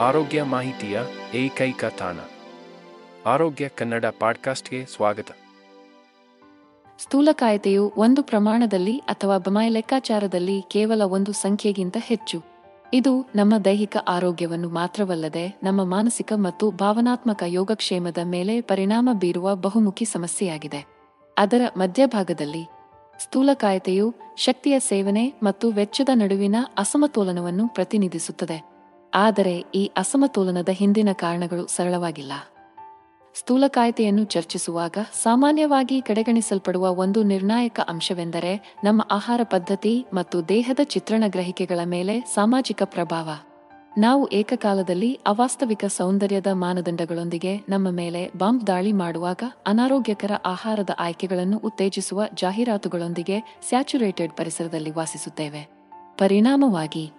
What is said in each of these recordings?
ಆರೋಗ್ಯ ಮಾಹಿತಿಯ ಏಕೈಕ ತಾಣ. ಆರೋಗ್ಯ ಕನ್ನಡ ಪಾಡ್ಕಾಸ್ಟ್ಗೆ ಸ್ವಾಗತ. ಸ್ಥೂಲಕಾಯತೆಯು ಒಂದು ಪ್ರಮಾಣದಲ್ಲಿ ಅಥವಾ ಬಮಾಯ ಲೆಕ್ಕಾಚಾರದಲ್ಲಿ ಕೇವಲ ಒಂದು ಸಂಖ್ಯೆಗಿಂತ ಹೆಚ್ಚು. ಇದು ನಮ್ಮ ದೈಹಿಕ ಆರೋಗ್ಯವನ್ನು ಮಾತ್ರವಲ್ಲದೆ ನಮ್ಮ ಮಾನಸಿಕ ಮತ್ತು ಭಾವನಾತ್ಮಕ ಯೋಗಕ್ಷೇಮದ ಮೇಲೆ ಪರಿಣಾಮ ಬೀರುವ ಬಹುಮುಖಿ ಸಮಸ್ಯೆಯಾಗಿದೆ. ಅದರ ಮಧ್ಯಭಾಗದಲ್ಲಿ ಸ್ಥೂಲಕಾಯತೆಯು ಶಕ್ತಿಯ ಸೇವನೆ ಮತ್ತು ವೆಚ್ಚದ ನಡುವಿನ ಅಸಮತೋಲನವನ್ನು ಪ್ರತಿನಿಧಿಸುತ್ತದೆ. ಆದರೆ ಈ ಅಸಮತೋಲನದ ಹಿಂದಿನ ಕಾರಣಗಳು ಸರಳವಾಗಿಲ್ಲ. ಸ್ಥೂಲಕಾಯತೆಯನ್ನು ಚರ್ಚಿಸುವಾಗ ಸಾಮಾನ್ಯವಾಗಿ ಕಡೆಗಣಿಸಲ್ಪಡುವ ಒಂದು ನಿರ್ಣಾಯಕ ಅಂಶವೆಂದರೆ ನಮ್ಮ ಆಹಾರ ಪದ್ಧತಿ ಮತ್ತು ದೇಹದ ಚಿತ್ರಣ ಗ್ರಹಿಕೆಗಳ ಮೇಲೆ ಸಾಮಾಜಿಕ ಪ್ರಭಾವ. ನಾವು ಏಕಕಾಲದಲ್ಲಿ ಅವಾಸ್ತವಿಕ ಸೌಂದರ್ಯದ ಮಾನದಂಡಗಳೊಂದಿಗೆ ನಮ್ಮ ಮೇಲೆ ಬಾಂಬ್ ದಾಳಿ ಮಾಡುವಾಗ ಅನಾರೋಗ್ಯಕರ ಆಹಾರದ ಆಯ್ಕೆಗಳನ್ನು ಉತ್ತೇಜಿಸುವ ಜಾಹೀರಾತುಗಳೊಂದಿಗೆ ಸ್ಯಾಚುರೇಟೆಡ್ ಪರಿಸರದಲ್ಲಿ ವಾಸಿಸುತ್ತೇವೆ. ಪರಿಣಾಮವಾಗಿ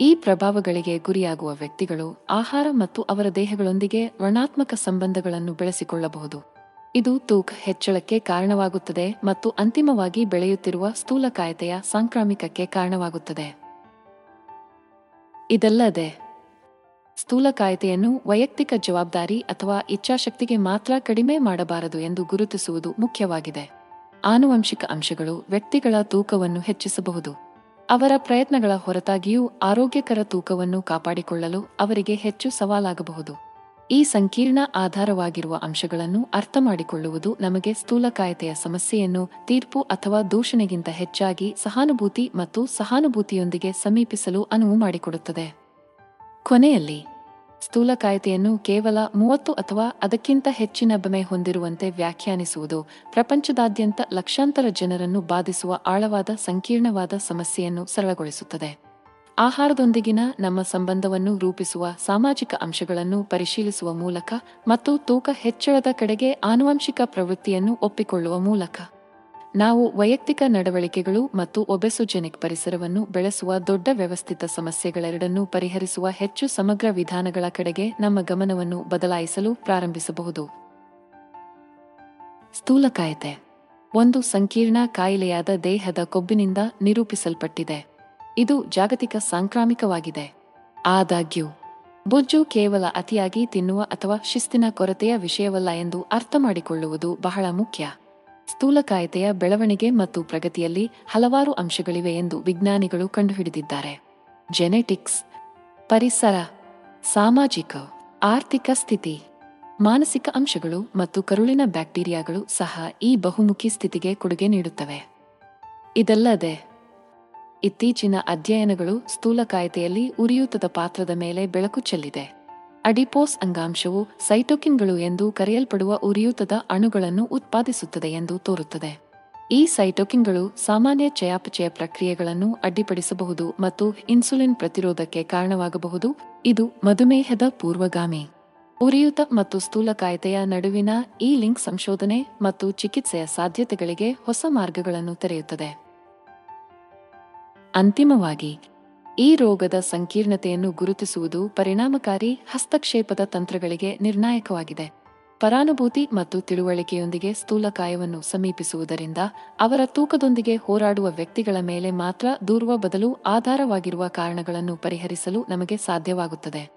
ಈ ಪ್ರಭಾವಗಳಿಗೆ ಗುರಿಯಾಗುವ ವ್ಯಕ್ತಿಗಳು ಆಹಾರ ಮತ್ತು ಅವರ ದೇಹಗಳೊಂದಿಗೆ ಋಣಾತ್ಮಕ ಸಂಬಂಧಗಳನ್ನು ಬೆಳೆಸಿಕೊಳ್ಳಬಹುದು. ಇದು ತೂಕ ಹೆಚ್ಚಳಕ್ಕೆ ಕಾರಣವಾಗುತ್ತದೆ ಮತ್ತು ಅಂತಿಮವಾಗಿ ಬೆಳೆಯುತ್ತಿರುವ ಸ್ಥೂಲಕಾಯತೆಯ ಸಾಂಕ್ರಾಮಿಕಕ್ಕೆ ಕಾರಣವಾಗುತ್ತದೆ. ಇದಲ್ಲದೆ, ಸ್ಥೂಲಕಾಯತೆಯನ್ನು ವೈಯಕ್ತಿಕ ಜವಾಬ್ದಾರಿ ಅಥವಾ ಇಚ್ಛಾಶಕ್ತಿಗೆ ಮಾತ್ರ ಕಡಿಮೆ ಮಾಡಬಾರದು ಎಂದು ಗುರುತಿಸುವುದು ಮುಖ್ಯವಾಗಿದೆ. ಆನುವಂಶಿಕ ಅಂಶಗಳು ವ್ಯಕ್ತಿಗಳ ತೂಕವನ್ನು ಹೆಚ್ಚಿಸಬಹುದು. ಅವರ ಪ್ರಯತ್ನಗಳ ಹೊರತಾಗಿಯೂ ಆರೋಗ್ಯಕರ ತೂಕವನ್ನು ಕಾಪಾಡಿಕೊಳ್ಳಲು ಅವರಿಗೆ ಹೆಚ್ಚು ಸವಾಲಾಗಬಹುದು. ಈ ಸಂಕೀರ್ಣ ಆಧಾರವಾಗಿರುವ ಅಂಶಗಳನ್ನು ಅರ್ಥ ಮಾಡಿಕೊಳ್ಳುವುದು ನಮಗೆ ಸ್ಥೂಲಕಾಯತೆಯ ಸಮಸ್ಯೆಯನ್ನು ತೀರ್ಪು ಅಥವಾ ದೂಷಣೆಗಿಂತ ಹೆಚ್ಚಾಗಿ ಸಹಾನುಭೂತಿ ಮತ್ತು ಸಹಾನುಭೂತಿಯೊಂದಿಗೆ ಸಮೀಪಿಸಲು ಅನುವು ಮಾಡಿಕೊಡುತ್ತದೆ. ಕೊನೆಯಲ್ಲಿ ಸ್ಥೂಲಕಾಯತೆಯನ್ನು ಕೇವಲ ಮೂವತ್ತು ಅಥವಾ ಅದಕ್ಕಿಂತ ಹೆಚ್ಚಿನ ಬಮೆ ಹೊಂದಿರುವಂತೆ ವ್ಯಾಖ್ಯಾನಿಸುವುದು ಪ್ರಪಂಚದಾದ್ಯಂತ ಲಕ್ಷಾಂತರ ಜನರನ್ನು ಬಾಧಿಸುವ ಆಳವಾದ ಸಂಕೀರ್ಣವಾದ ಸಮಸ್ಯೆಯನ್ನು ಸರಳಗೊಳಿಸುತ್ತದೆ. ಆಹಾರದೊಂದಿಗಿನ ನಮ್ಮ ಸಂಬಂಧವನ್ನು ರೂಪಿಸುವ ಸಾಮಾಜಿಕ ಅಂಶಗಳನ್ನು ಪರಿಶೀಲಿಸುವ ಮೂಲಕ ಮತ್ತು ತೂಕ ಹೆಚ್ಚಳದ ಕಡೆಗೆ ಆನುವಂಶಿಕ ಪ್ರವೃತ್ತಿಯನ್ನು ಒಪ್ಪಿಕೊಳ್ಳುವ ಮೂಲಕ. ನಾವು ವೈಯಕ್ತಿಕ ನಡವಳಿಕೆಗಳು ಮತ್ತು ಒಬೆಸೊಜೆನಿಕ್ ಪರಿಸರವನ್ನು ಬೆಳೆಸುವ ದೊಡ್ಡ ವ್ಯವಸ್ಥಿತ ಸಮಸ್ಯೆಗಳೆರಡನ್ನೂ ಪರಿಹರಿಸುವ ಹೆಚ್ಚು ಸಮಗ್ರ ವಿಧಾನಗಳ ಕಡೆಗೆ ನಮ್ಮ ಗಮನವನ್ನು ಬದಲಾಯಿಸಲು ಪ್ರಾರಂಭಿಸಬಹುದು. ಸ್ಥೂಲಕಾಯತೆ ಒಂದು ಸಂಕೀರ್ಣ ಕಾಯಿಲೆಯಾದ ದೇಹದ ಕೊಬ್ಬಿನಿಂದ ನಿರೂಪಿಸಲ್ಪಟ್ಟಿದೆ. ಇದು ಜಾಗತಿಕ ಸಾಂಕ್ರಾಮಿಕವಾಗಿದೆ. ಆದಾಗ್ಯೂ, ಬೊಜ್ಜು ಕೇವಲ ಅತಿಯಾಗಿ ತಿನ್ನುವ ಅಥವಾ ಶಿಸ್ತಿನ ಕೊರತೆಯ ವಿಷಯವಲ್ಲ ಎಂದು ಅರ್ಥಮಾಡಿಕೊಳ್ಳುವುದು ಬಹಳ ಮುಖ್ಯ. ಸ್ಥೂಲಕಾಯತೆಯ ಬೆಳವಣಿಗೆ ಮತ್ತು ಪ್ರಗತಿಯಲ್ಲಿ ಹಲವಾರು ಅಂಶಗಳಿವೆ ಎಂದು ವಿಜ್ಞಾನಿಗಳು ಕಂಡುಹಿಡಿದಿದ್ದಾರೆ. ಜೆನೆಟಿಕ್ಸ್ ಪರಿಸರ, ಸಾಮಾಜಿಕ, ಆರ್ಥಿಕ ಸ್ಥಿತಿ, ಮಾನಸಿಕ ಅಂಶಗಳು ಮತ್ತು ಕರುಳಿನ ಬ್ಯಾಕ್ಟೀರಿಯಾಗಳು ಸಹ ಈ ಬಹುಮುಖಿ ಸ್ಥಿತಿಗೆ ಕೊಡುಗೆ ನೀಡುತ್ತವೆ. ಇದಲ್ಲದೆ, ಇತ್ತೀಚಿನ ಅಧ್ಯಯನಗಳು ಸ್ಥೂಲಕಾಯತೆಯಲ್ಲಿ ಉರಿಯೂತದ ಪಾತ್ರದ ಮೇಲೆ ಬೆಳಕು ಚೆಲ್ಲಿದೆ. ಅಡಿಪೋಸ್ ಅಂಗಾಂಶವು ಸೈಟೋಕಿನ್ಗಳು ಎಂದು ಕರೆಯಲ್ಪಡುವ ಉರಿಯೂತದ ಅಣುಗಳನ್ನು ಉತ್ಪಾದಿಸುತ್ತದೆ ಎಂದು ತೋರುತ್ತದೆ. ಈ ಸೈಟೋಕಿನ್ಗಳು ಸಾಮಾನ್ಯ ಚಯಾಪಚಯ ಪ್ರಕ್ರಿಯೆಗಳನ್ನು ಅಡ್ಡಿಪಡಿಸಬಹುದು ಮತ್ತು ಇನ್ಸುಲಿನ್ ಪ್ರತಿರೋಧಕ್ಕೆ ಕಾರಣವಾಗಬಹುದು. ಇದು ಮಧುಮೇಹದ ಪೂರ್ವಗಾಮಿ. ಉರಿಯೂತ ಮತ್ತು ಸ್ಥೂಲಕಾಯತೆಯ ನಡುವಿನ ಈ ಲಿಂಕ್ ಸಂಶೋಧನೆ ಮತ್ತು ಚಿಕಿತ್ಸೆಯ ಸಾಧ್ಯತೆಗಳಿಗೆ ಹೊಸ ಮಾರ್ಗಗಳನ್ನು ತೆರೆಯುತ್ತದೆ. ಅಂತಿಮವಾಗಿ ಈ ರೋಗದ ಸಂಕೀರ್ಣತೆಯನ್ನು ಗುರುತಿಸುವುದು ಪರಿಣಾಮಕಾರಿ ಹಸ್ತಕ್ಷೇಪದ ತಂತ್ರಗಳಿಗೆ ನಿರ್ಣಾಯಕವಾಗಿದೆ. ಪರಾನುಭೂತಿ ಮತ್ತು ತಿಳುವಳಿಕೆಯೊಂದಿಗೆ ಸ್ಥೂಲಕಾಯವನ್ನು ಸಮೀಪಿಸುವುದರಿಂದ ಅವರ ತೂಕದೊಂದಿಗೆ ಹೋರಾಡುವ ವ್ಯಕ್ತಿಗಳ ಮೇಲೆ ಮಾತ್ರ ದೂರುವ ಬದಲು ಆಧಾರವಾಗಿರುವ ಕಾರಣಗಳನ್ನು ಪರಿಹರಿಸಲು ನಮಗೆ ಸಾಧ್ಯವಾಗುತ್ತದೆ.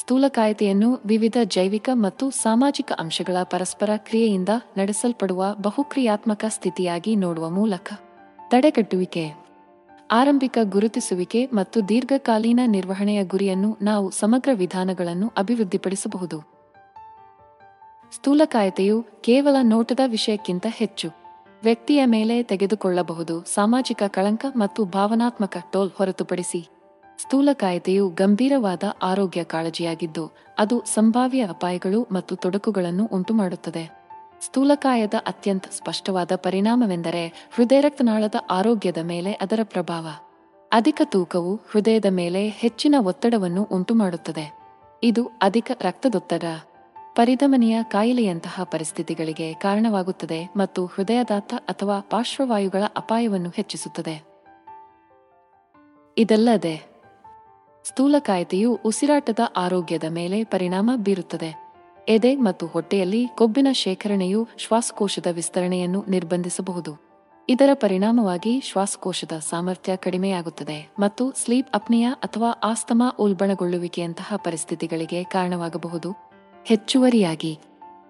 ಸ್ಥೂಲಕಾಯತೆಯನ್ನು ವಿವಿಧ ಜೈವಿಕ ಮತ್ತು ಸಾಮಾಜಿಕ ಅಂಶಗಳ ಪರಸ್ಪರ ಕ್ರಿಯೆಯಿಂದ ನಡೆಸಲ್ಪಡುವ ಬಹುಕ್ರಿಯಾತ್ಮಕ ಸ್ಥಿತಿಯಾಗಿ ನೋಡುವ ಮೂಲಕ ತಡೆಗಟ್ಟುವಿಕೆ. ಆರಂಭಿಕ ಗುರುತಿಸುವಿಕೆ ಮತ್ತು ದೀರ್ಘಕಾಲೀನ ನಿರ್ವಹಣೆಯ ಗುರಿಯನ್ನು ನಾವು ಸಮಗ್ರ ವಿಧಾನಗಳನ್ನು ಅಭಿವೃದ್ಧಿಪಡಿಸಬಹುದು. ಸ್ಥೂಲಕಾಯತೆಯು ಕೇವಲ ನೋಟದ ವಿಷಯಕ್ಕಿಂತ ಹೆಚ್ಚು. ವ್ಯಕ್ತಿಯ ಮೇಲೆ ತೆಗೆದುಕೊಳ್ಳಬಹುದು ಸಾಮಾಜಿಕ ಕಳಂಕ ಮತ್ತು ಭಾವನಾತ್ಮಕ ಟೋಲ್ ಹೊರತುಪಡಿಸಿ. ಸ್ಥೂಲಕಾಯತೆಯು ಗಂಭೀರವಾದ ಆರೋಗ್ಯ ಕಾಳಜಿಯಾಗಿದ್ದು, ಅದು ಸಂಭಾವ್ಯ ಅಪಾಯಗಳು ಮತ್ತು ತೊಡಕುಗಳನ್ನು ಉಂಟುಮಾಡುತ್ತದೆ. ಸ್ಥೂಲಕಾಯದ ಅತ್ಯಂತ ಸ್ಪಷ್ಟವಾದ ಪರಿಣಾಮವೆಂದರೆ ಹೃದಯರಕ್ತನಾಳದ ಆರೋಗ್ಯದ ಮೇಲೆ ಅದರ ಪ್ರಭಾವ. ಅಧಿಕ ತೂಕವು ಹೃದಯದ ಮೇಲೆ ಹೆಚ್ಚಿನ ಒತ್ತಡವನ್ನು ಉಂಟುಮಾಡುತ್ತದೆ. ಇದು ಅಧಿಕ ರಕ್ತದೊತ್ತಡ, ಪರಿಧಮನಿಯ ಕಾಯಿಲೆಯಂತಹ ಪರಿಸ್ಥಿತಿಗಳಿಗೆ ಕಾರಣವಾಗುತ್ತದೆ ಮತ್ತು ಹೃದಯದಾತ ಅಥವಾ ಪಾರ್ಶ್ವವಾಯುಗಳ ಅಪಾಯವನ್ನು ಹೆಚ್ಚಿಸುತ್ತದೆ. ಇದಲ್ಲದೆ, ಸ್ಥೂಲಕಾಯತೆಯು ಉಸಿರಾಟದ ಆರೋಗ್ಯದ ಮೇಲೆ ಪರಿಣಾಮ ಬೀರುತ್ತದೆ. ಎದೆ ಮತ್ತು ಹೊಟ್ಟೆಯಲ್ಲಿ ಕೊಬ್ಬಿನ ಶೇಖರಣೆಯು ಶ್ವಾಸಕೋಶದ ವಿಸ್ತರಣೆಯನ್ನು ನಿರ್ಬಂಧಿಸಬಹುದು. ಇದರ ಪರಿಣಾಮವಾಗಿ ಶ್ವಾಸಕೋಶದ ಸಾಮರ್ಥ್ಯ ಕಡಿಮೆಯಾಗುತ್ತದೆ ಮತ್ತು ಸ್ಲೀಪ್ ಅಪ್ನಿಯ ಅಥವಾ ಆಸ್ತಮಾ ಉಲ್ಬಣಗೊಳ್ಳುವಿಕೆಯಂತಹ ಪರಿಸ್ಥಿತಿಗಳಿಗೆ ಕಾರಣವಾಗಬಹುದು. ಹೆಚ್ಚುವರಿಯಾಗಿ,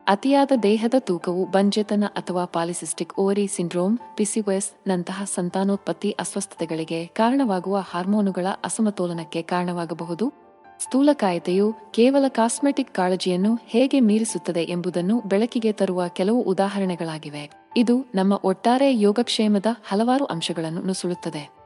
ಅತಿಯಾದ ದೇಹದ ತೂಕವು ಬಂಜೆತನ ಅಥವಾ ಪಾಲಿಸಿಸ್ಟಿಕ್ ಓವರಿ ಸಿಂಡ್ರೋಮ್, ಪಿಸಿಒಎಸ್ ನಂತಹ ಸಂತಾನೋತ್ಪತ್ತಿ ಅಸ್ವಸ್ಥತೆಗಳಿಗೆ ಕಾರಣವಾಗುವ ಹಾರ್ಮೋನುಗಳ ಅಸಮತೋಲನಕ್ಕೆ ಕಾರಣವಾಗಬಹುದು. ಸ್ಥೂಲಕಾಯತೆಯು ಕೇವಲ ಕಾಸ್ಮೆಟಿಕ್ ಕಾಳಜಿಯನ್ನು ಹೇಗೆ ಮೀರಿಸುತ್ತದೆ ಎಂಬುದನ್ನು ಬೆಳಕಿಗೆ ತರುವ ಕೆಲವು ಉದಾಹರಣೆಗಳಾಗಿವೆ. ಇದು ನಮ್ಮ ಒಟ್ಟಾರೆ ಯೋಗಕ್ಷೇಮದ ಹಲವಾರು ಅಂಶಗಳನ್ನು ನುಸುಳುತ್ತದೆ.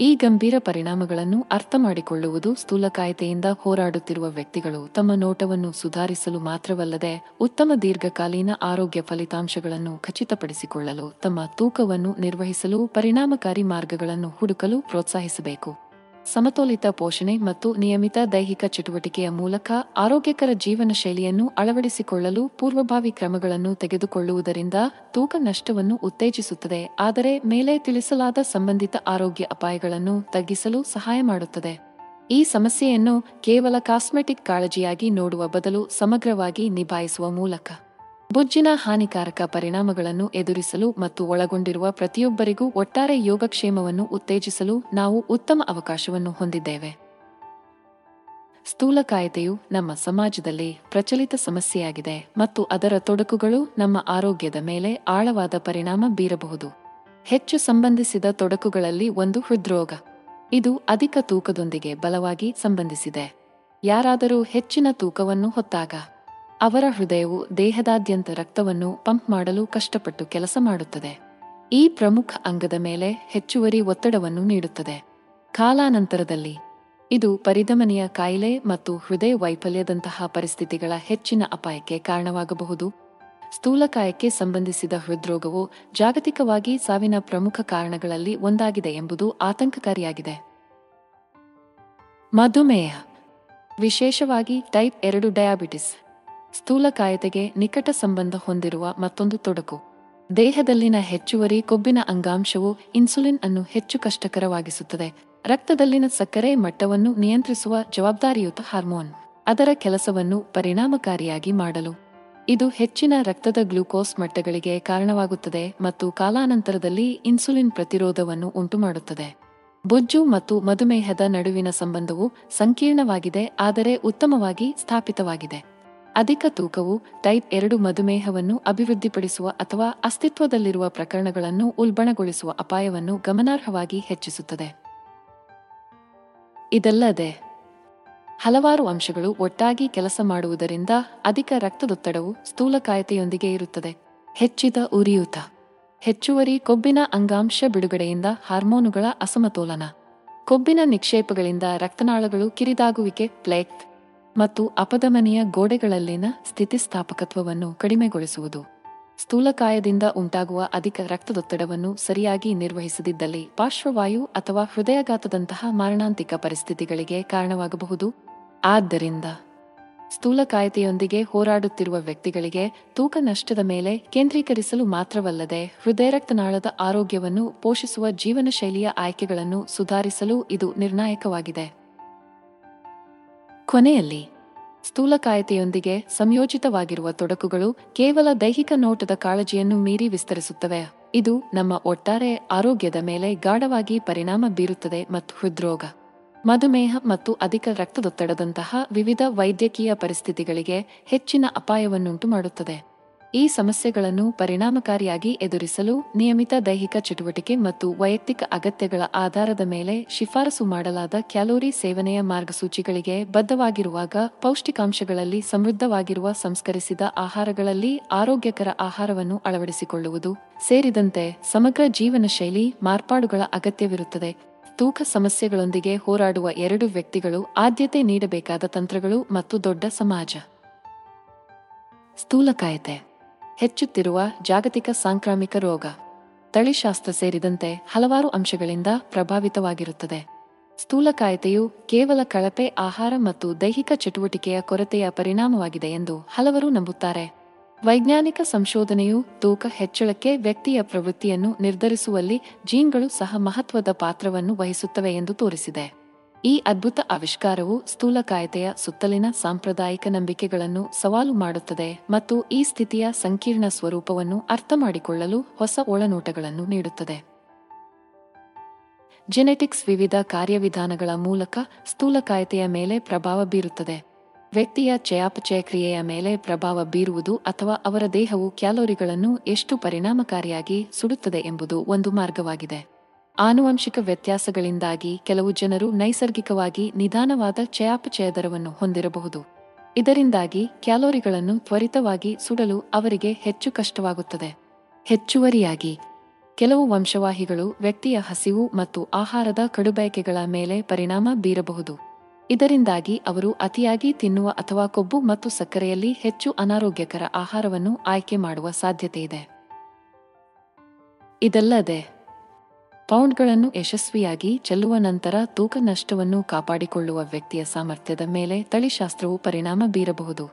ಈ ಗಂಭೀರ ಪರಿಣಾಮಗಳನ್ನು ಅರ್ಥ ಮಾಡಿಕೊಳ್ಳುವುದು ಸ್ಥೂಲಕಾಯತೆಯಿಂದ ಹೋರಾಡುತ್ತಿರುವ ವ್ಯಕ್ತಿಗಳು ತಮ್ಮ ನೋಟವನ್ನು ಸುಧಾರಿಸಲು ಮಾತ್ರವಲ್ಲದೆ ಉತ್ತಮ ದೀರ್ಘಕಾಲೀನ ಆರೋಗ್ಯ ಫಲಿತಾಂಶಗಳನ್ನು ಖಚಿತಪಡಿಸಿಕೊಳ್ಳಲು ತಮ್ಮ ತೂಕವನ್ನು ನಿರ್ವಹಿಸಲು ಪರಿಣಾಮಕಾರಿ ಮಾರ್ಗಗಳನ್ನು ಹುಡುಕಲು ಪ್ರೋತ್ಸಾಹಿಸಬೇಕು. ಸಮತೋಲಿತ ಪೋಷಣೆ ಮತ್ತು ನಿಯಮಿತ ದೈಹಿಕ ಚಟುವಟಿಕೆಯ ಮೂಲಕ ಆರೋಗ್ಯಕರ ಜೀವನ ಶೈಲಿಯನ್ನು ಅಳವಡಿಸಿಕೊಳ್ಳಲು ಪೂರ್ವಭಾವಿ ಕ್ರಮಗಳನ್ನು ತೆಗೆದುಕೊಳ್ಳುವುದರಿಂದ ತೂಕ ನಷ್ಟವನ್ನು ಉತ್ತೇಜಿಸುತ್ತದೆ, ಆದರೆ ಮೇಲೆ ತಿಳಿಸಲಾದ ಸಂಬಂಧಿತ ಆರೋಗ್ಯ ಅಪಾಯಗಳನ್ನು ತಗ್ಗಿಸಲು ಸಹಾಯ ಮಾಡುತ್ತದೆ. ಈ ಸಮಸ್ಯೆಯನ್ನು ಕೇವಲ ಕಾಸ್ಮೆಟಿಕ್ ಕಾಳಜಿಯಾಗಿ ನೋಡುವ ಬದಲು ಸಮಗ್ರವಾಗಿ ನಿಭಾಯಿಸುವ ಮೂಲಕ. ಬೊಜ್ಜಿನ ಹಾನಿಕಾರಕ ಪರಿಣಾಮಗಳನ್ನು ಎದುರಿಸಲು ಮತ್ತು ಒಳಗೊಂಡಿರುವ ಪ್ರತಿಯೊಬ್ಬರಿಗೂ ಒಟ್ಟಾರೆ ಯೋಗಕ್ಷೇಮವನ್ನು ಉತ್ತೇಜಿಸಲು ನಾವು ಉತ್ತಮ ಅವಕಾಶವನ್ನು ಹೊಂದಿದ್ದೇವೆ. ಸ್ಥೂಲಕಾಯತೆಯು ನಮ್ಮ ಸಮಾಜದಲ್ಲಿ ಪ್ರಚಲಿತ ಸಮಸ್ಯೆಯಾಗಿದೆ ಮತ್ತು ಅದರ ತೊಡಕುಗಳು ನಮ್ಮ ಆರೋಗ್ಯದ ಮೇಲೆ ಆಳವಾದ ಪರಿಣಾಮ ಬೀರಬಹುದು. ಹೆಚ್ಚು ಸಂಬಂಧಿಸಿದ ತೊಡಕುಗಳಲ್ಲಿ ಒಂದು ಹೃದ್ರೋಗ. ಇದು ಅಧಿಕ ತೂಕದೊಂದಿಗೆ ಬಲವಾಗಿ ಸಂಬಂಧಿಸಿದೆ. ಯಾರಾದರೂ ಹೆಚ್ಚಿನ ತೂಕವನ್ನು ಹೊತ್ತಾಗ ಅವರ ಹೃದಯವು ದೇಹದಾದ್ಯಂತ ರಕ್ತವನ್ನು ಪಂಪ್ ಮಾಡಲು ಕಷ್ಟಪಟ್ಟು ಕೆಲಸ ಮಾಡುತ್ತದೆ. ಈ ಪ್ರಮುಖ ಅಂಗದ ಮೇಲೆ ಹೆಚ್ಚುವರಿ ಒತ್ತಡವನ್ನು ನೀಡುತ್ತದೆ. ಕಾಲಾನಂತರದಲ್ಲಿ ಇದು ಪರಿಧಮನಿಯ ಕಾಯಿಲೆ ಮತ್ತು ಹೃದಯ ವೈಫಲ್ಯದಂತಹ ಪರಿಸ್ಥಿತಿಗಳ ಹೆಚ್ಚಿನ ಅಪಾಯಕ್ಕೆ ಕಾರಣವಾಗಬಹುದು. ಸ್ಥೂಲಕಾಯಕ್ಕೆ ಸಂಬಂಧಿಸಿದ ಹೃದ್ರೋಗವು ಜಾಗತಿಕವಾಗಿ ಸಾವಿನ ಪ್ರಮುಖ ಕಾರಣಗಳಲ್ಲಿ ಒಂದಾಗಿದೆ ಎಂಬುದು ಆತಂಕಕಾರಿಯಾಗಿದೆ. ಮಧುಮೇಹ. ವಿಶೇಷವಾಗಿ ಟೈಪ್ ಎರಡು ಡಯಾಬಿಟಿಸ್. ಸ್ಥೂಲಕಾಯತೆಗೆ ನಿಕಟ ಸಂಬಂಧ ಹೊಂದಿರುವ ಮತ್ತೊಂದು ತೊಡಕು. ದೇಹದಲ್ಲಿನ ಹೆಚ್ಚುವರಿ ಕೊಬ್ಬಿನ ಅಂಗಾಂಶವು ಇನ್ಸುಲಿನ್ ಅನ್ನು ಹೆಚ್ಚು ಕಷ್ಟಕರವಾಗಿಸುತ್ತದೆ. ರಕ್ತದಲ್ಲಿನ ಸಕ್ಕರೆ ಮಟ್ಟವನ್ನು ನಿಯಂತ್ರಿಸುವ ಜವಾಬ್ದಾರಿಯುತ ಹಾರ್ಮೋನ್. ಅದರ ಕೆಲಸವನ್ನು ಪರಿಣಾಮಕಾರಿಯಾಗಿ ಮಾಡಲು. ಇದು ಹೆಚ್ಚಿನ ರಕ್ತದ ಗ್ಲೂಕೋಸ್ ಮಟ್ಟಗಳಿಗೆ ಕಾರಣವಾಗುತ್ತದೆ ಮತ್ತು ಕಾಲಾನಂತರದಲ್ಲಿ ಇನ್ಸುಲಿನ್ ಪ್ರತಿರೋಧವನ್ನು ಉಂಟುಮಾಡುತ್ತದೆ. ಬೊಜ್ಜು ಮತ್ತು ಮಧುಮೇಹದ ನಡುವಿನ ಸಂಬಂಧವು ಸಂಕೀರ್ಣವಾಗಿದೆ, ಆದರೆ ಉತ್ತಮವಾಗಿ ಸ್ಥಾಪಿತವಾಗಿದೆ. ಅಧಿಕ ತೂಕವು ಟೈಪ್ ಎರಡು ಮಧುಮೇಹವನ್ನು ಅಭಿವೃದ್ಧಿಪಡಿಸುವ ಅಥವಾ ಅಸ್ತಿತ್ವದಲ್ಲಿರುವ ಪ್ರಕರಣಗಳನ್ನು ಉಲ್ಬಣಗೊಳಿಸುವ ಅಪಾಯವನ್ನು ಗಮನಾರ್ಹವಾಗಿ ಹೆಚ್ಚಿಸುತ್ತದೆ. ಇದಲ್ಲದೆ, ಹಲವಾರು ಅಂಶಗಳು ಒಟ್ಟಾಗಿ ಕೆಲಸ ಮಾಡುವುದರಿಂದ ಅಧಿಕ ರಕ್ತದೊತ್ತಡವು ಸ್ಥೂಲಕಾಯತೆಯೊಂದಿಗೆ ಇರುತ್ತದೆ. ಹೆಚ್ಚಿದ ಉರಿಯೂತ. ಹೆಚ್ಚುವರಿ ಕೊಬ್ಬಿನ ಅಂಗಾಂಶ ಬಿಡುಗಡೆಯಿಂದ ಹಾರ್ಮೋನುಗಳ ಅಸಮತೋಲನ. ಕೊಬ್ಬಿನ ನಿಕ್ಷೇಪಗಳಿಂದ ರಕ್ತನಾಳಗಳು ಕಿರಿದಾಗುವಿಕೆ ಪ್ಲೇಕ್ ಮತ್ತು ಅಪಧಮನಿಯ ಗೋಡೆಗಳಲ್ಲಿನ ಸ್ಥಿತಿಸ್ಥಾಪಕತ್ವವನ್ನು ಕಡಿಮೆಗೊಳಿಸುವುದು. ಸ್ಥೂಲಕಾಯದಿಂದ ಉಂಟಾಗುವ ಅಧಿಕ ರಕ್ತದೊತ್ತಡವನ್ನು ಸರಿಯಾಗಿ ನಿರ್ವಹಿಸದಿದ್ದಲ್ಲಿ ಪಾರ್ಶ್ವವಾಯು ಅಥವಾ ಹೃದಯಘಾತದಂತಹ ಮಾರಣಾಂತಿಕ ಪರಿಸ್ಥಿತಿಗಳಿಗೆ ಕಾರಣವಾಗಬಹುದು. ಆದ್ದರಿಂದ ಸ್ಥೂಲಕಾಯತೆಯೊಂದಿಗೆ ಹೋರಾಡುತ್ತಿರುವ ವ್ಯಕ್ತಿಗಳಿಗೆ ತೂಕ ನಷ್ಟದ ಮೇಲೆ ಕೇಂದ್ರೀಕರಿಸಲು ಮಾತ್ರವಲ್ಲದೆ ಹೃದಯ ರಕ್ತನಾಳದ ಆರೋಗ್ಯವನ್ನು ಪೋಷಿಸುವ ಜೀವನ ಶೈಲಿಯ ಆಯ್ಕೆಗಳನ್ನು ಸುಧಾರಿಸಲು ಇದು ನಿರ್ಣಾಯಕವಾಗಿದೆ. ಕೊನೆಯಲ್ಲಿ ಸ್ಥೂಲಕಾಯತೆಯೊಂದಿಗೆ ಸಂಯೋಜಿತವಾಗಿರುವ ತೊಡಕುಗಳು ಕೇವಲ ದೈಹಿಕ ನೋಟದ ಕಾಳಜಿಯನ್ನು ಮೀರಿ ವಿಸ್ತರಿಸುತ್ತವೆ. ಇದು ನಮ್ಮ ಒಟ್ಟಾರೆ ಆರೋಗ್ಯದ ಮೇಲೆ ಗಾಢವಾಗಿ ಪರಿಣಾಮ ಬೀರುತ್ತದೆ ಮತ್ತು ಹೃದ್ರೋಗ, ಮಧುಮೇಹ ಮತ್ತು ಅಧಿಕ ರಕ್ತದೊತ್ತಡದಂತಹ ವಿವಿಧ ವೈದ್ಯಕೀಯ ಪರಿಸ್ಥಿತಿಗಳಿಗೆ ಹೆಚ್ಚಿನ ಅಪಾಯವನ್ನುಂಟು ಮಾಡುತ್ತದೆ ಈ ಸಮಸ್ಯೆಗಳನ್ನು ಪರಿಣಾಮಕಾರಿಯಾಗಿ ಎದುರಿಸಲು ನಿಯಮಿತ ದೈಹಿಕ ಚಟುವಟಿಕೆ ಮತ್ತು ವೈಯಕ್ತಿಕ ಅಗತ್ಯಗಳ ಆಧಾರದ ಮೇಲೆ ಶಿಫಾರಸು ಮಾಡಲಾದ ಕ್ಯಾಲೋರಿ ಸೇವನೆಯ ಮಾರ್ಗಸೂಚಿಗಳಿಗೆ ಬದ್ಧವಾಗಿರುವಾಗ ಪೌಷ್ಟಿಕಾಂಶಗಳಲ್ಲಿ ಸಮೃದ್ಧವಾಗಿರುವ ಸಂಸ್ಕರಿಸಿದ ಆಹಾರಗಳಲ್ಲಿ ಆರೋಗ್ಯಕರ ಆಹಾರವನ್ನು ಅಳವಡಿಸಿಕೊಳ್ಳುವುದು ಸೇರಿದಂತೆ ಸಮಗ್ರ ಜೀವನ ಶೈಲಿ ಮಾರ್ಪಾಡುಗಳ ಅಗತ್ಯವಿರುತ್ತದೆ. ತೂಕ ಸಮಸ್ಯೆಗಳೊಂದಿಗೆ ಹೋರಾಡುವ ಎರಡು ವ್ಯಕ್ತಿಗಳು ಆದ್ಯತೆ ನೀಡಬೇಕಾದ ತಂತ್ರಗಳು ಮತ್ತು ದೊಡ್ಡ ಸಮಾಜ. ಸ್ಥೂಲಕಾಯತೆ. ಹೆಚ್ಚುತ್ತಿರುವ ಜಾಗತಿಕ ಸಾಂಕ್ರಾಮಿಕ ರೋಗ. ತಳಿಶಾಸ್ತ್ರ ಸೇರಿದಂತೆ ಹಲವಾರು ಅಂಶಗಳಿಂದ ಪ್ರಭಾವಿತವಾಗಿರುತ್ತದೆ. ಸ್ಥೂಲಕಾಯತೆಯು ಕೇವಲ ಕಳಪೆ ಆಹಾರ ಮತ್ತು ದೈಹಿಕ ಚಟುವಟಿಕೆಯ ಕೊರತೆಯ ಪರಿಣಾಮವಾಗಿದೆ ಎಂದು ಹಲವರು ನಂಬುತ್ತಾರೆ. ವೈಜ್ಞಾನಿಕ ಸಂಶೋಧನೆಯು ತೂಕ ಹೆಚ್ಚಳಕ್ಕೆ ವ್ಯಕ್ತಿಯ ಪ್ರವೃತ್ತಿಯನ್ನು ನಿರ್ಧರಿಸುವಲ್ಲಿ ಜೀನ್ಗಳು ಸಹ ಮಹತ್ವದ ಪಾತ್ರವನ್ನು ವಹಿಸುತ್ತವೆ ಎಂದು ತೋರಿಸಿದೆ. ಈ ಅದ್ಭುತ ಆವಿಷ್ಕಾರವು ಸ್ಥೂಲಕಾಯತೆಯ ಸುತ್ತಲಿನ ಸಾಂಪ್ರದಾಯಿಕ ನಂಬಿಕೆಗಳನ್ನು ಸವಾಲು ಮಾಡುತ್ತದೆ ಮತ್ತು ಈ ಸ್ಥಿತಿಯ ಸಂಕೀರ್ಣ ಸ್ವರೂಪವನ್ನು ಅರ್ಥಮಾಡಿಕೊಳ್ಳಲು ಹೊಸ ಒಳನೋಟಗಳನ್ನು ನೀಡುತ್ತದೆ. ಜೆನೆಟಿಕ್ಸ್ ವಿವಿಧ ಕಾರ್ಯವಿಧಾನಗಳ ಮೂಲಕ ಸ್ಥೂಲಕಾಯತೆಯ ಮೇಲೆ ಪ್ರಭಾವ ಬೀರುತ್ತದೆ. ವ್ಯಕ್ತಿಯ ಚಯಾಪಚಯ ಕ್ರಿಯೆಯ ಮೇಲೆ ಪ್ರಭಾವ ಬೀರುವುದು ಅಥವಾ ಅವರ ದೇಹವು ಕ್ಯಾಲೋರಿಗಳನ್ನು ಎಷ್ಟು ಪರಿಣಾಮಕಾರಿಯಾಗಿ ಸುಡುತ್ತದೆ ಎಂಬುದು ಒಂದು ಮಾರ್ಗವಾಗಿದೆ. ಆನುವಂಶಿಕ ವ್ಯತ್ಯಾಸಗಳಿಂದಾಗಿ ಕೆಲವು ಜನರು ನೈಸರ್ಗಿಕವಾಗಿ ನಿಧಾನವಾದ ಚಯಾಪಚಯ ದರವನ್ನು ಹೊಂದಿರಬಹುದು. ಇದರಿಂದಾಗಿ ಕ್ಯಾಲೋರಿಗಳನ್ನು ತ್ವರಿತವಾಗಿ ಸುಡಲು ಅವರಿಗೆ ಹೆಚ್ಚು ಕಷ್ಟವಾಗುತ್ತದೆ. ಹೆಚ್ಚುವರಿಯಾಗಿ, ಕೆಲವು ವಂಶವಾಹಿಗಳು ವ್ಯಕ್ತಿಯ ಹಸಿವು ಮತ್ತು ಆಹಾರದ ಕಡುಬಯಕೆಗಳ ಮೇಲೆ ಪರಿಣಾಮ ಬೀರಬಹುದು. ಇದರಿಂದಾಗಿ ಅವರು ಅತಿಯಾಗಿ ತಿನ್ನುವ ಅಥವಾ ಕೊಬ್ಬು ಮತ್ತು ಸಕ್ಕರೆಯಲ್ಲಿ ಹೆಚ್ಚು ಅನಾರೋಗ್ಯಕರ ಆಹಾರವನ್ನು ಆಯ್ಕೆ ಮಾಡುವ ಸಾಧ್ಯತೆಯಿದೆ. ಇದಲ್ಲದೆ ಪೌಂಡ್ಗಳನ್ನು ಯಶಸ್ವಿಯಾಗಿ ಚೆಲ್ಲುವ ನಂತರ ತೂಕ ನಷ್ಟವನ್ನು ಕಾಪಾಡಿಕೊಳ್ಳುವ ವ್ಯಕ್ತಿಯ ಸಾಮರ್ಥ್ಯದ ಮೇಲೆ ತಳಿಶಾಸ್ತ್ರವು ಪರಿಣಾಮ ಬೀರಬಹುದು.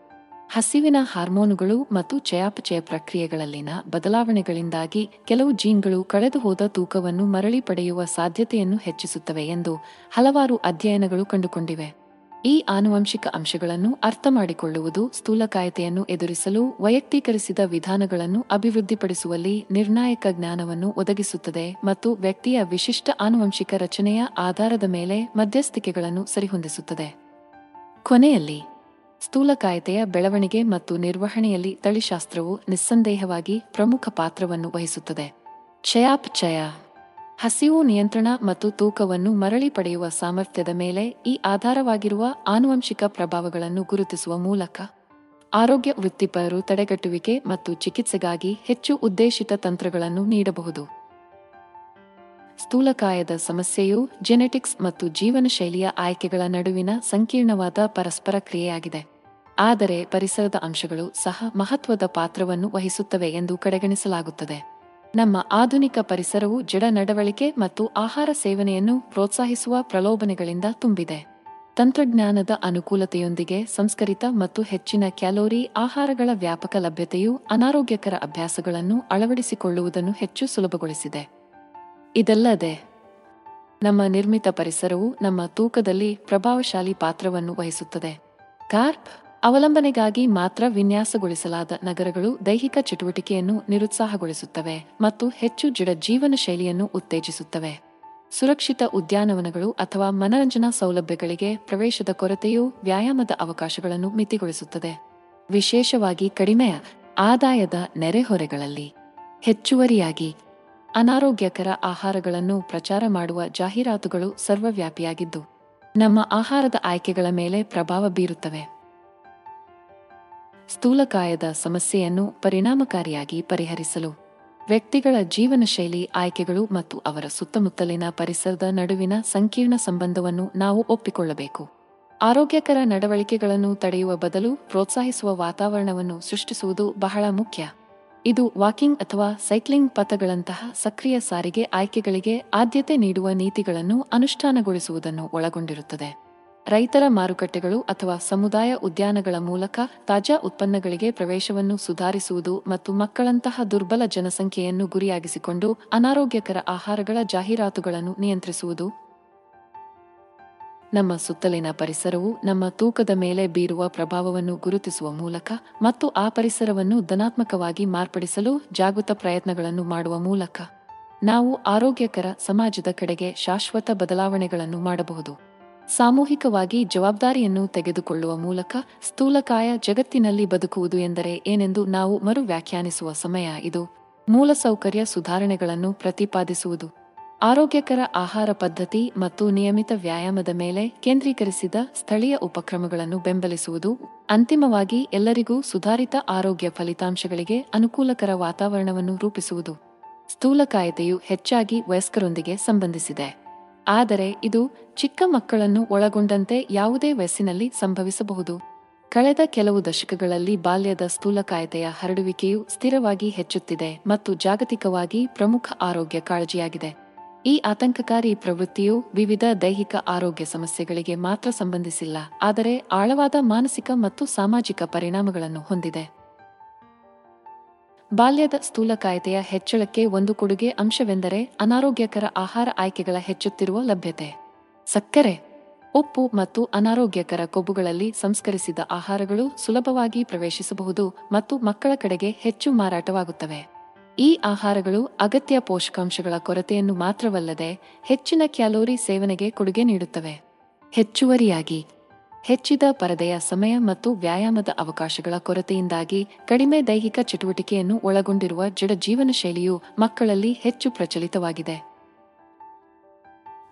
ಹಸಿವಿನ ಹಾರ್ಮೋನುಗಳು ಮತ್ತು ಚಯಾಪಚಯ ಪ್ರಕ್ರಿಯೆಗಳಲ್ಲಿನ ಬದಲಾವಣೆಗಳಿಂದಾಗಿ ಕೆಲವು ಜೀನ್ಗಳು ಕಳೆದುಹೋದ ತೂಕವನ್ನು ಮರಳಿ ಪಡೆಯುವ ಸಾಧ್ಯತೆಯನ್ನು ಹೆಚ್ಚಿಸುತ್ತವೆ ಎಂದು ಹಲವಾರು ಅಧ್ಯಯನಗಳು ಕಂಡುಕೊಂಡಿವೆ. ಈ ಆನುವಂಶಿಕ ಅಂಶಗಳನ್ನು ಅರ್ಥಮಾಡಿಕೊಳ್ಳುವುದು ಸ್ಥೂಲಕಾಯತೆಯನ್ನು ಎದುರಿಸಲು ವೈಯಕ್ತೀಕರಿಸಿದ ವಿಧಾನಗಳನ್ನು ಅಭಿವೃದ್ಧಿಪಡಿಸುವಲ್ಲಿ ನಿರ್ಣಾಯಕ ಜ್ಞಾನವನ್ನು ಒದಗಿಸುತ್ತದೆ ಮತ್ತು ವ್ಯಕ್ತಿಯ ವಿಶಿಷ್ಟ ಆನುವಂಶಿಕ ರಚನೆಯ ಆಧಾರದ ಮೇಲೆ ಮಧ್ಯಸ್ಥಿಕೆಗಳನ್ನು ಸರಿಹೊಂದಿಸುತ್ತದೆ. ಕೊನೆಯಲ್ಲಿ ಸ್ಥೂಲಕಾಯತೆಯ ಬೆಳವಣಿಗೆ ಮತ್ತು ನಿರ್ವಹಣೆಯಲ್ಲಿ ತಳಿಶಾಸ್ತ್ರವು ನಿಸ್ಸಂದೇಹವಾಗಿ ಪ್ರಮುಖ ಪಾತ್ರವನ್ನು ವಹಿಸುತ್ತದೆ. ಚಯಾಪಚಯ ಹಸಿವು ನಿಯಂತ್ರಣ ಮತ್ತು ತೂಕವನ್ನು ಮರಳಿ ಪಡೆಯುವ ಸಾಮರ್ಥ್ಯದ ಮೇಲೆ ಈ ಆಧಾರವಾಗಿರುವ ಆನುವಂಶಿಕ ಪ್ರಭಾವಗಳನ್ನು ಗುರುತಿಸುವ ಮೂಲಕ ಆರೋಗ್ಯ ವೃತ್ತಿಪರರು ತಡೆಗಟ್ಟುವಿಕೆ ಮತ್ತು ಚಿಕಿತ್ಸೆಗಾಗಿ ಹೆಚ್ಚು ಉದ್ದೇಶಿತ ತಂತ್ರಗಳನ್ನು ನೀಡಬಹುದು. ಸ್ಥೂಲಕಾಯದ ಸಮಸ್ಯೆಯು ಜೆನೆಟಿಕ್ಸ್ ಮತ್ತು ಜೀವನ ಶೈಲಿಯ ಆಯ್ಕೆಗಳ ನಡುವಿನ ಸಂಕೀರ್ಣವಾದ ಪರಸ್ಪರ ಕ್ರಿಯೆಯಾಗಿದೆ. ಆದರೆ ಪರಿಸರದ ಅಂಶಗಳು ಸಹ ಮಹತ್ವದ ಪಾತ್ರವನ್ನು ವಹಿಸುತ್ತವೆ ಎಂದು ಕಡೆಗಣಿಸಲಾಗುತ್ತದೆ. ನಮ್ಮ ಆಧುನಿಕ ಪರಿಸರವು ಜಡ ನಡವಳಿಕೆ ಮತ್ತು ಆಹಾರ ಸೇವನೆಯನ್ನು ಪ್ರೋತ್ಸಾಹಿಸುವ ಪ್ರಲೋಭನೆಗಳಿಂದ ತುಂಬಿದೆ. ತಂತ್ರಜ್ಞಾನದ ಅನುಕೂಲತೆಯೊಂದಿಗೆ ಸಂಸ್ಕರಿತ ಮತ್ತು ಹೆಚ್ಚಿನ ಕ್ಯಾಲೋರಿ ಆಹಾರಗಳ ವ್ಯಾಪಕ ಲಭ್ಯತೆಯು ಅನಾರೋಗ್ಯಕರ ಅಭ್ಯಾಸಗಳನ್ನು ಅಳವಡಿಸಿಕೊಳ್ಳುವುದನ್ನು ಹೆಚ್ಚು ಸುಲಭಗೊಳಿಸಿದೆ. ಇದಲ್ಲದೆ, ನಮ್ಮ ನಿರ್ಮಿತ ಪರಿಸರವು ನಮ್ಮ ತೂಕದಲ್ಲಿ ಪ್ರಭಾವಶಾಲಿ ಪಾತ್ರವನ್ನು ವಹಿಸುತ್ತದೆ. ಕಾರ್ಪ್ ಅವಲಂಬನೆಗಾಗಿ ಮಾತ್ರ ವಿನ್ಯಾಸಗೊಳಿಸಲಾದ ನಗರಗಳು ದೈಹಿಕ ಚಟುವಟಿಕೆಯನ್ನು ನಿರುತ್ಸಾಹಗೊಳಿಸುತ್ತವೆ ಮತ್ತು ಹೆಚ್ಚು ಜಡ ಜೀವನ ಶೈಲಿಯನ್ನು ಉತ್ತೇಜಿಸುತ್ತವೆ. ಸುರಕ್ಷಿತ ಉದ್ಯಾನವನಗಳು ಅಥವಾ ಮನರಂಜನಾ ಸೌಲಭ್ಯಗಳಿಗೆ ಪ್ರವೇಶದ ಕೊರತೆಯು ವ್ಯಾಯಾಮದ ಅವಕಾಶಗಳನ್ನು ಮಿತಿಗೊಳಿಸುತ್ತದೆ. ವಿಶೇಷವಾಗಿ ಕಡಿಮೆಯ, ಆದಾಯದ ನೆರೆಹೊರೆಗಳಲ್ಲಿ. ಹೆಚ್ಚುವರಿಯಾಗಿ, ಅನಾರೋಗ್ಯಕರ ಆಹಾರಗಳನ್ನು ಪ್ರಚಾರ ಮಾಡುವ ಜಾಹೀರಾತುಗಳು ಸರ್ವವ್ಯಾಪಿಯಾಗಿದ್ದು, ನಮ್ಮ ಆಹಾರದ ಆಯ್ಕೆಗಳ ಮೇಲೆ ಪ್ರಭಾವ ಬೀರುತ್ತವೆ. ಸ್ಥೂಲಕಾಯದ ಸಮಸ್ಯೆಯನ್ನು ಪರಿಣಾಮಕಾರಿಯಾಗಿ ಪರಿಹರಿಸಲು ವ್ಯಕ್ತಿಗಳ ಜೀವನ ಶೈಲಿ ಆಯ್ಕೆಗಳು ಮತ್ತು ಅವರ ಸುತ್ತಮುತ್ತಲಿನ ಪರಿಸರದ ನಡುವಿನ ಸಂಕೀರ್ಣ ಸಂಬಂಧವನ್ನು ನಾವು ಒಪ್ಪಿಕೊಳ್ಳಬೇಕು. ಆರೋಗ್ಯಕರ ನಡವಳಿಕೆಗಳನ್ನು ತಡೆಯುವ ಬದಲು ಪ್ರೋತ್ಸಾಹಿಸುವ ವಾತಾವರಣವನ್ನು ಸೃಷ್ಟಿಸುವುದು ಬಹಳ ಮುಖ್ಯ. ಇದು ವಾಕಿಂಗ್ ಅಥವಾ ಸೈಕ್ಲಿಂಗ್ ಪಥಗಳಂತಹ ಸಕ್ರಿಯ ಸಾರಿಗೆ ಆಯ್ಕೆಗಳಿಗೆ ಆದ್ಯತೆ ನೀಡುವ ನೀತಿಗಳನ್ನು ಅನುಷ್ಠಾನಗೊಳಿಸುವುದನ್ನು ಒಳಗೊಂಡಿರುತ್ತದೆ. ರೈತರ ಮಾರುಕಟ್ಟೆಗಳು ಅಥವಾ ಸಮುದಾಯ ಉದ್ಯಾನಗಳ ಮೂಲಕ ತಾಜಾ ಉತ್ಪನ್ನಗಳಿಗೆ ಪ್ರವೇಶವನ್ನು ಸುಧಾರಿಸುವುದು ಮತ್ತು ಮಕ್ಕಳಂತಹ ದುರ್ಬಲ ಜನಸಂಖ್ಯೆಯನ್ನು ಗುರಿಯಾಗಿಸಿಕೊಂಡು ಅನಾರೋಗ್ಯಕರ ಆಹಾರಗಳ ಜಾಹೀರಾತುಗಳನ್ನು ನಿಯಂತ್ರಿಸುವುದು. ನಮ್ಮ ಸುತ್ತಲಿನ ಪರಿಸರವು ನಮ್ಮ ತೂಕದ ಮೇಲೆ ಬೀರುವ ಪ್ರಭಾವವನ್ನು ಗುರುತಿಸುವ ಮೂಲಕ ಮತ್ತು ಆ ಪರಿಸರವನ್ನು ಧನಾತ್ಮಕವಾಗಿ ಮಾರ್ಪಡಿಸಲು ಜಾಗೃತ ಪ್ರಯತ್ನಗಳನ್ನು ಮಾಡುವ ಮೂಲಕ ನಾವು ಆರೋಗ್ಯಕರ ಸಮಾಜದ ಕಡೆಗೆ ಶಾಶ್ವತ ಬದಲಾವಣೆಗಳನ್ನು ಮಾಡಬಹುದು. ಸಾಮೂಹಿಕವಾಗಿ ಜವಾಬ್ದಾರಿಯನ್ನು ತೆಗೆದುಕೊಳ್ಳುವ ಮೂಲಕ ಸ್ಥೂಲಕಾಯ ಜಗತ್ತಿನಲ್ಲಿ ಬದುಕುವುದು ಎಂದರೆ ಏನೆಂದು ನಾವು ಮರು ವ್ಯಾಖ್ಯಾನಿಸುವ ಸಮಯ ಇದು. ಮೂಲಸೌಕರ್ಯ ಸುಧಾರಣೆಗಳನ್ನು ಪ್ರತಿಪಾದಿಸುವುದು. ಆರೋಗ್ಯಕರ ಆಹಾರ ಪದ್ಧತಿ ಮತ್ತು ನಿಯಮಿತ ವ್ಯಾಯಾಮದ ಮೇಲೆ ಕೇಂದ್ರೀಕರಿಸಿದ ಸ್ಥಳೀಯ ಉಪಕ್ರಮಗಳನ್ನು ಬೆಂಬಲಿಸುವುದು, ಅಂತಿಮವಾಗಿ ಎಲ್ಲರಿಗೂ ಸುಧಾರಿತ ಆರೋಗ್ಯ ಫಲಿತಾಂಶಗಳಿಗೆ ಅನುಕೂಲಕರ ವಾತಾವರಣವನ್ನು ರೂಪಿಸುವುದು. ಸ್ಥೂಲಕಾಯತೆಯು ಹೆಚ್ಚಾಗಿ ವಯಸ್ಕರೊಂದಿಗೆ ಸಂಬಂಧಿಸಿದೆ. ಆದರೆ ಇದು ಚಿಕ್ಕ ಮಕ್ಕಳನ್ನು ಒಳಗೊಂಡಂತೆ ಯಾವುದೇ ವಯಸ್ಸಿನಲ್ಲಿ ಸಂಭವಿಸಬಹುದು. ಕಳೆದ ಕೆಲವು ದಶಕಗಳಲ್ಲಿ ಬಾಲ್ಯದ ಸ್ಥೂಲಕಾಯತೆಯ ಹರಡುವಿಕೆಯು ಸ್ಥಿರವಾಗಿ ಹೆಚ್ಚುತ್ತಿದೆ ಮತ್ತು ಜಾಗತಿಕವಾಗಿ ಪ್ರಮುಖ ಆರೋಗ್ಯ ಕಾಳಜಿಯಾಗಿದೆ. ಈ ಆತಂಕಕಾರಿ ಪ್ರವೃತ್ತಿಯು ವಿವಿಧ ದೈಹಿಕ ಆರೋಗ್ಯ ಸಮಸ್ಯೆಗಳಿಗೆ ಮಾತ್ರ ಸಂಬಂಧಿಸಿಲ್ಲ, ಆದರೆ ಆಳವಾದ ಮಾನಸಿಕ ಮತ್ತು ಸಾಮಾಜಿಕ ಪರಿಣಾಮಗಳನ್ನು ಹೊಂದಿದೆ. ಬಾಲ್ಯದ ಸ್ಥೂಲಕಾಯತೆಯ ಹೆಚ್ಚಳಕ್ಕೆ ಒಂದು ಕೊಡುಗೆ ಅಂಶವೆಂದರೆ ಅನಾರೋಗ್ಯಕರ ಆಹಾರ ಆಯ್ಕೆಗಳ ಹೆಚ್ಚುತ್ತಿರುವ ಲಭ್ಯತೆ. ಸಕ್ಕರೆ, ಉಪ್ಪು ಮತ್ತು ಅನಾರೋಗ್ಯಕರ ಕೊಬ್ಬುಗಳಲ್ಲಿ ಸಂಸ್ಕರಿಸಿದ ಆಹಾರಗಳು ಸುಲಭವಾಗಿ ಪ್ರವೇಶಿಸಬಹುದು ಮತ್ತು ಮಕ್ಕಳ ಕಡೆಗೆ ಹೆಚ್ಚು ಮಾರಾಟವಾಗುತ್ತವೆ. ಈ ಆಹಾರಗಳು ಅಗತ್ಯ ಪೋಷಕಾಂಶಗಳ ಕೊರತೆಯನ್ನು ಮಾತ್ರವಲ್ಲದೆ ಹೆಚ್ಚಿನ ಕ್ಯಾಲೋರಿ ಸೇವನೆಗೆ ಕೊಡುಗೆ ನೀಡುತ್ತವೆ. ಹೆಚ್ಚುವರಿಯಾಗಿ ಹೆಚ್ಚಿದ ಪರದೆಯ ಸಮಯ ಮತ್ತು ವ್ಯಾಯಾಮದ ಅವಕಾಶಗಳ ಕೊರತೆಯಿಂದಾಗಿ ಕಡಿಮೆ ದೈಹಿಕ ಚಟುವಟಿಕೆಯನ್ನು ಒಳಗೊಂಡಿರುವ ಜಡ ಜೀವನ ಶೈಲಿಯು ಮಕ್ಕಳಲ್ಲಿ ಹೆಚ್ಚು ಪ್ರಚಲಿತವಾಗಿದೆ.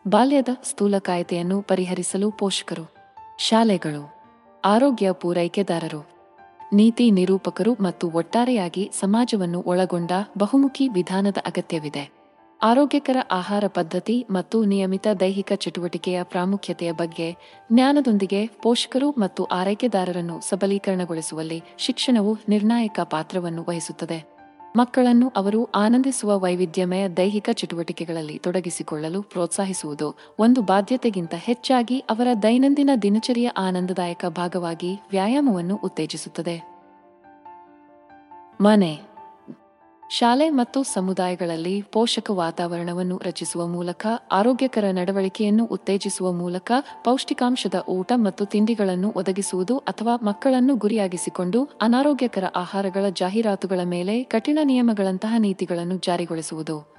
ಬಾಲ್ಯದ ಸ್ಥೂಲಕಾಯತೆಯನ್ನು ಪರಿಹರಿಸಲು ಪೋಷಕರು, ಶಾಲೆಗಳು, ಆರೋಗ್ಯ ಪೂರೈಕೆದಾರರು, ನೀತಿ ನಿರೂಪಕರು ಮತ್ತು ಒಟ್ಟಾರೆಯಾಗಿ ಸಮಾಜವನ್ನು ಒಳಗೊಂಡ ಬಹುಮುಖಿ ವಿಧಾನದ ಅಗತ್ಯವಿದೆ. ಆರೋಗ್ಯಕರ ಆಹಾರ ಪದ್ಧತಿ ಮತ್ತು ನಿಯಮಿತ ದೈಹಿಕ ಚಟುವಟಿಕೆಯ ಪ್ರಾಮುಖ್ಯತೆಯ ಬಗ್ಗೆ ಜ್ಞಾನದೊಂದಿಗೆ ಪೋಷಕರು ಮತ್ತು ಆರೈಕೆದಾರರನ್ನು ಸಬಲೀಕರಣಗೊಳಿಸುವಲ್ಲಿ ಶಿಕ್ಷಣವು ನಿರ್ಣಾಯಕ ಪಾತ್ರವನ್ನು ವಹಿಸುತ್ತದೆ. ಮಕ್ಕಳನ್ನು ಅವರು ಆನಂದಿಸುವ ವೈವಿಧ್ಯಮಯ ದೈಹಿಕ ಚಟುವಟಿಕೆಗಳಲ್ಲಿ ತೊಡಗಿಸಿಕೊಳ್ಳಲು ಪ್ರೋತ್ಸಾಹಿಸುವುದು ಒಂದು ಬಾಧ್ಯತೆಗಿಂತ ಹೆಚ್ಚಾಗಿ ಅವರ ದೈನಂದಿನ ದಿನಚರಿಯ ಆನಂದದಾಯಕ ಭಾಗವಾಗಿ ವ್ಯಾಯಾಮವನ್ನು ಉತ್ತೇಜಿಸುತ್ತದೆ. ಮನೆ ಶಾಲೆ ಮತ್ತು ಸಮುದಾಯಗಳಲ್ಲಿ ಪೋಷಕ ವಾತಾವರಣವನ್ನು ರಚಿಸುವ ಮೂಲಕ, ಆರೋಗ್ಯಕರ ನಡವಳಿಕೆಯನ್ನು ಉತ್ತೇಜಿಸುವ ಮೂಲಕ ಪೌಷ್ಟಿಕಾಂಶದ ಊಟ ಮತ್ತು ತಿಂಡಿಗಳನ್ನು ಒದಗಿಸುವುದು ಅಥವಾ ಮಕ್ಕಳನ್ನು ಗುರಿಯಾಗಿಸಿಕೊಂಡು ಅನಾರೋಗ್ಯಕರ ಆಹಾರಗಳ ಜಾಹೀರಾತುಗಳ ಮೇಲೆ ಕಠಿಣ ನಿಯಮಗಳಂತಹ ನೀತಿಗಳನ್ನು ಜಾರಿಗೊಳಿಸುವುದು.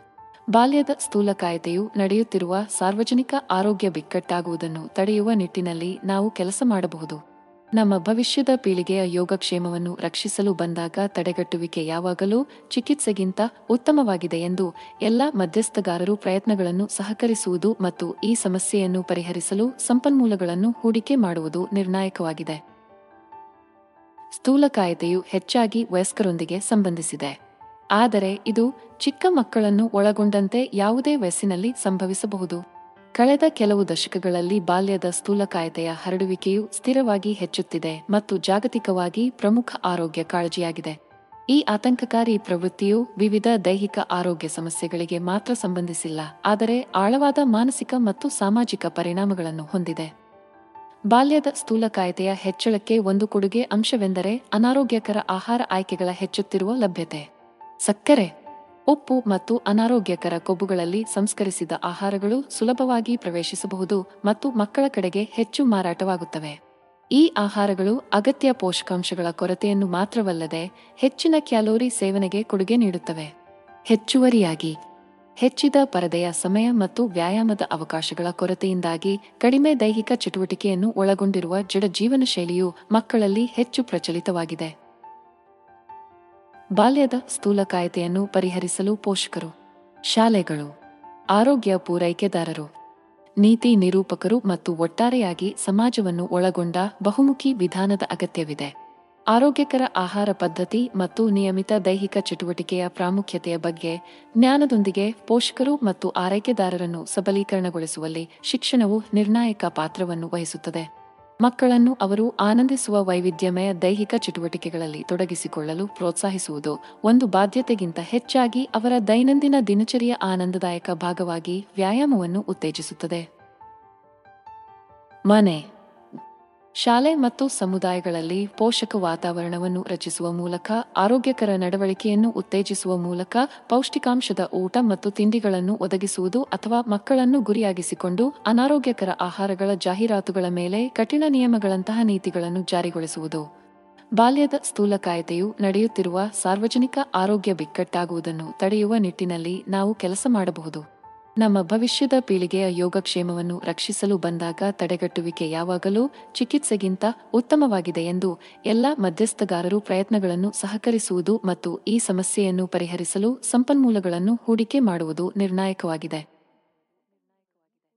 ಬಾಲ್ಯದ ಸ್ಥೂಲಕಾಯತೆಯು ನಡೆಯುತ್ತಿರುವ ಸಾರ್ವಜನಿಕ ಆರೋಗ್ಯ ಬಿಕ್ಕಟ್ಟಾಗುವುದನ್ನು ತಡೆಯುವ ನಿಟ್ಟಿನಲ್ಲಿ ನಾವು ಕೆಲಸ ಮಾಡಬಹುದು. ನಮ್ಮ ಭವಿಷ್ಯದ ಪೀಳಿಗೆಯ ಯೋಗಕ್ಷೇಮವನ್ನು ರಕ್ಷಿಸಲು ಬಂದಾಗ ತಡೆಗಟ್ಟುವಿಕೆ ಯಾವಾಗಲೂ ಚಿಕಿತ್ಸೆಗಿಂತ ಉತ್ತಮವಾಗಿದೆ ಎಂದು ಎಲ್ಲ ಮಧ್ಯಸ್ಥಗಾರರು ಪ್ರಯತ್ನಗಳನ್ನು ಸಹಕರಿಸುವುದು ಮತ್ತು ಈ ಸಮಸ್ಯೆಯನ್ನು ಪರಿಹರಿಸಲು ಸಂಪನ್ಮೂಲಗಳನ್ನು ಹೂಡಿಕೆ ಮಾಡುವುದು ನಿರ್ಣಾಯಕವಾಗಿದೆ. ಸ್ಥೂಲಕಾಯತೆಯು ಹೆಚ್ಚಾಗಿ ವಯಸ್ಕರೊಂದಿಗೆ ಸಂಬಂಧಿಸಿದೆ. ಆದರೆ ಇದು ಚಿಕ್ಕ ಮಕ್ಕಳನ್ನು ಒಳಗೊಂಡಂತೆ ಯಾವುದೇ ವಯಸ್ಸಿನಲ್ಲಿ ಸಂಭವಿಸಬಹುದು. ಕಳೆದ ಕೆಲವು ದಶಕಗಳಲ್ಲಿ ಬಾಲ್ಯದ ಸ್ಥೂಲಕಾಯತೆಯ ಹರಡುವಿಕೆಯು ಸ್ಥಿರವಾಗಿ ಹೆಚ್ಚುತ್ತಿದೆ ಮತ್ತು ಜಾಗತಿಕವಾಗಿ ಪ್ರಮುಖ ಆರೋಗ್ಯ ಕಾಳಜಿಯಾಗಿದೆ. ಈ ಆತಂಕಕಾರಿ ಪ್ರವೃತ್ತಿಯು ವಿವಿಧ ದೈಹಿಕ ಆರೋಗ್ಯ ಸಮಸ್ಯೆಗಳಿಗೆ ಮಾತ್ರ ಸಂಬಂಧಿಸಿಲ್ಲ, ಆದರೆ ಆಳವಾದ ಮಾನಸಿಕ ಮತ್ತು ಸಾಮಾಜಿಕ ಪರಿಣಾಮಗಳನ್ನು ಹೊಂದಿದೆ. ಬಾಲ್ಯದ ಸ್ಥೂಲಕಾಯತೆಯ ಹೆಚ್ಚಳಕ್ಕೆ ಒಂದು ಕೊಡುಗೆ ಅಂಶವೆಂದರೆ ಅನಾರೋಗ್ಯಕರ ಆಹಾರ ಆಯ್ಕೆಗಳ ಹೆಚ್ಚುತ್ತಿರುವ ಲಭ್ಯತೆ. ಸಕ್ಕರೆ ಉಪ್ಪು ಮತ್ತು ಅನಾರೋಗ್ಯಕರ ಕೊಬ್ಬುಗಳಲ್ಲಿ ಸಂಸ್ಕರಿಸಿದ ಆಹಾರಗಳು ಸುಲಭವಾಗಿ ಪ್ರವೇಶಿಸಬಹುದು ಮತ್ತು ಮಕ್ಕಳ ಕಡೆಗೆ ಹೆಚ್ಚು ಮಾರಾಟವಾಗುತ್ತವೆ. ಈ ಆಹಾರಗಳು ಅಗತ್ಯ ಪೋಷಕಾಂಶಗಳ ಕೊರತೆಯನ್ನು ಮಾತ್ರವಲ್ಲದೆ ಹೆಚ್ಚಿನ ಕ್ಯಾಲೋರಿ ಸೇವನೆಗೆ ಕೊಡುಗೆ ನೀಡುತ್ತವೆ. ಹೆಚ್ಚುವರಿಯಾಗಿ, ಹೆಚ್ಚಿದ ಪರದೆಯ ಸಮಯ ಮತ್ತು ವ್ಯಾಯಾಮದ ಅವಕಾಶಗಳ ಕೊರತೆಯಿಂದಾಗಿ ಕಡಿಮೆ ದೈಹಿಕ ಚಟುವಟಿಕೆಯನ್ನು ಒಳಗೊಂಡಿರುವ ಜಡ ಜೀವನ ಶೈಲಿಯು ಮಕ್ಕಳಲ್ಲಿ ಹೆಚ್ಚು ಪ್ರಚಲಿತವಾಗಿದೆ. ಬಾಲ್ಯದ ಸ್ಥೂಲಕಾಯತೆಯನ್ನು ಪರಿಹರಿಸಲು ಪೋಷಕರು, ಶಾಲೆಗಳು, ಆರೋಗ್ಯ ಪೂರೈಕೆದಾರರು, ನೀತಿ ನಿರೂಪಕರು ಮತ್ತು ಒಟ್ಟಾರೆಯಾಗಿ ಸಮಾಜವನ್ನು ಒಳಗೊಂಡ ಬಹುಮುಖಿ ವಿಧಾನದ ಅಗತ್ಯವಿದೆ. ಆರೋಗ್ಯಕರ ಆಹಾರ ಪದ್ಧತಿ ಮತ್ತು ನಿಯಮಿತ ದೈಹಿಕ ಚಟುವಟಿಕೆಯ ಪ್ರಾಮುಖ್ಯತೆಯ ಬಗ್ಗೆ ಜ್ಞಾನದೊಂದಿಗೆ ಪೋಷಕರು ಮತ್ತು ಆರೈಕೆದಾರರನ್ನು ಸಬಲೀಕರಣಗೊಳಿಸುವಲ್ಲಿ ಶಿಕ್ಷಣವು ನಿರ್ಣಾಯಕ ಪಾತ್ರವನ್ನು ವಹಿಸುತ್ತದೆ. ಮಕ್ಕಳನ್ನು ಅವರು ಆನಂದಿಸುವ ವೈವಿಧ್ಯಮಯ ದೈಹಿಕ ಚಟುವಟಿಕೆಗಳಲ್ಲಿ ತೊಡಗಿಸಿಕೊಳ್ಳಲು ಪ್ರೋತ್ಸಾಹಿಸುವುದು ಒಂದು ಬಾಧ್ಯತೆಗಿಂತ ಹೆಚ್ಚಾಗಿ ಅವರ ದೈನಂದಿನ ದಿನಚರಿಯ ಆನಂದದಾಯಕ ಭಾಗವಾಗಿ ವ್ಯಾಯಾಮವನ್ನು ಉತ್ತೇಜಿಸುತ್ತದೆ. ಮನೆ ಶಾಲೆ ಮತ್ತು ಸಮುದಾಯಗಳಲ್ಲಿ ಪೋಷಕ ವಾತಾವರಣವನ್ನು ರಚಿಸುವ ಮೂಲಕ, ಆರೋಗ್ಯಕರ ನಡವಳಿಕೆಯನ್ನು ಉತ್ತೇಜಿಸುವ ಮೂಲಕ ಪೌಷ್ಟಿಕಾಂಶದ ಊಟ ಮತ್ತು ತಿಂಡಿಗಳನ್ನು ಒದಗಿಸುವುದು ಅಥವಾ ಮಕ್ಕಳನ್ನು ಗುರಿಯಾಗಿಸಿಕೊಂಡು ಅನಾರೋಗ್ಯಕರ ಆಹಾರಗಳ ಜಾಹೀರಾತುಗಳ ಮೇಲೆ ಕಠಿಣ ನಿಯಮಗಳಂತಹ ನೀತಿಗಳನ್ನು ಜಾರಿಗೊಳಿಸುವುದು. ಬಾಲ್ಯದ ಸ್ಥೂಲಕಾಯತೆಯು ನಡೆಯುತ್ತಿರುವ ಸಾರ್ವಜನಿಕ ಆರೋಗ್ಯ ಬಿಕ್ಕಟ್ಟಾಗುವುದನ್ನು ತಡೆಯುವ ನಿಟ್ಟಿನಲ್ಲಿ ನಾವು ಕೆಲಸ ಮಾಡಬಹುದು. ನಮ್ಮ ಭವಿಷ್ಯದ ಪೀಳಿಗೆಯ ಯೋಗಕ್ಷೇಮವನ್ನು ರಕ್ಷಿಸಲು ಬಂದಾಗ ತಡೆಗಟ್ಟುವಿಕೆ ಯಾವಾಗಲೂ ಚಿಕಿತ್ಸೆಗಿಂತ ಉತ್ತಮವಾಗಿದೆ ಎಂದು ಎಲ್ಲ ಮಧ್ಯಸ್ಥಗಾರರು ಪ್ರಯತ್ನಗಳನ್ನು ಸಹಕರಿಸುವುದು ಮತ್ತು ಈ ಸಮಸ್ಯೆಯನ್ನು ಪರಿಹರಿಸಲು ಸಂಪನ್ಮೂಲಗಳನ್ನು ಹೂಡಿಕೆ ಮಾಡುವುದು ನಿರ್ಣಾಯಕವಾಗಿದೆ.